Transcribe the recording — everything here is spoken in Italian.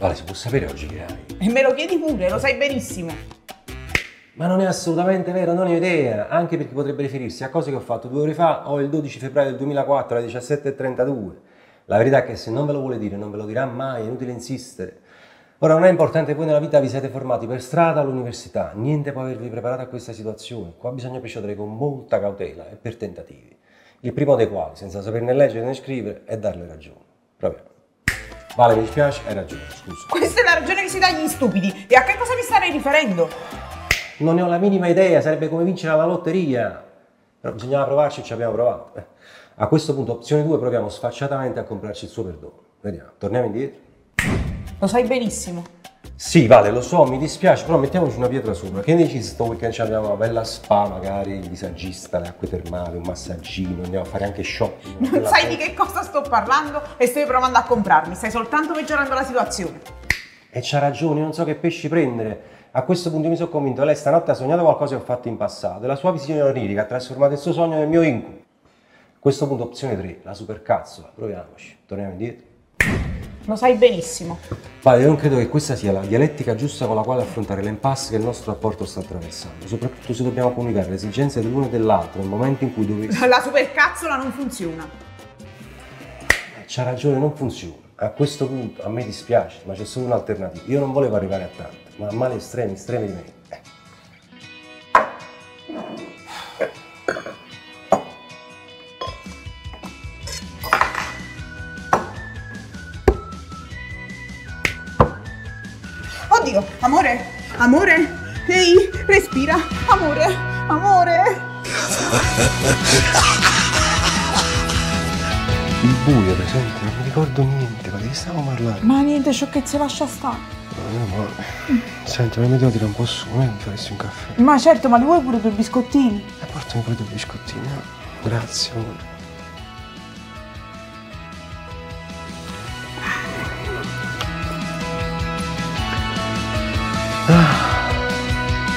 Vale, si può sapere oggi che hai? E me lo chiedi pure, lo sai benissimo. Ma non è assolutamente vero, non ho idea, anche perché potrebbe riferirsi a cose che ho fatto due ore fa o il 12 febbraio del 2004 alle 17.32. La verità è che se non ve lo vuole dire non ve lo dirà mai, è inutile insistere. Ora non è importante che voi nella vita vi siete formati per strada all'università, niente può avervi preparato a questa situazione. Qua bisogna procedere con molta cautela e per tentativi. Il primo dei quali, senza saperne leggere né scrivere, è darle ragione. Proviamo. Vale, mi dispiace, hai ragione, scusa. Questa è la ragione che si dà agli stupidi. E a che cosa mi starei riferendo? Non ne ho la minima idea, sarebbe come vincere alla lotteria. Però bisognava provarci e ci abbiamo provato. Eh. A questo punto, opzione 2, proviamo sfacciatamente a comprarci il suo perdono. Vediamo, torniamo indietro. Lo sai benissimo. Sì, vale, lo so, mi dispiace, però mettiamoci una pietra sopra. Che ne dici sto weekend ci abbiamo una bella spa, magari il visagista, le acque termali, un massaggino, andiamo a fare anche shopping. Non sai di che cosa sto parlando e stai provando a comprarmi. Stai soltanto peggiorando la situazione. E c'ha ragione, io non so che pesci prendere. A questo punto mi sono convinto, lei stanotte ha sognato qualcosa che ho fatto in passato e la sua visione onirica ha trasformato il suo sogno nel mio incubo. A questo punto opzione 3, la supercazzola, proviamoci. Torniamo indietro. Lo sai benissimo. Vale, io non credo che questa sia la dialettica giusta con la quale affrontare l'impasse che il nostro rapporto sta attraversando, soprattutto se dobbiamo comunicare le esigenze dell'uno e dell'altro nel momento in cui dovessi... La supercazzola non funziona. C'ha ragione, non funziona. A questo punto a me dispiace, ma c'è solo un'alternativa. Io non volevo arrivare a tanto, ma a mali estremi, estremi di me. Oddio, amore, amore. Ehi, respira. Amore, amore. Il buio, presente, non mi ricordo niente, ma di che stiamo parlando? Ma niente, sciocchezze, lascia stare. Eh, ma... Senti, ma mi devo dire un po' su, eh, mi faresti un caffè? Ma certo, ma li vuoi pure due biscottini? E portami pure due biscottini. eh. Grazie, amore.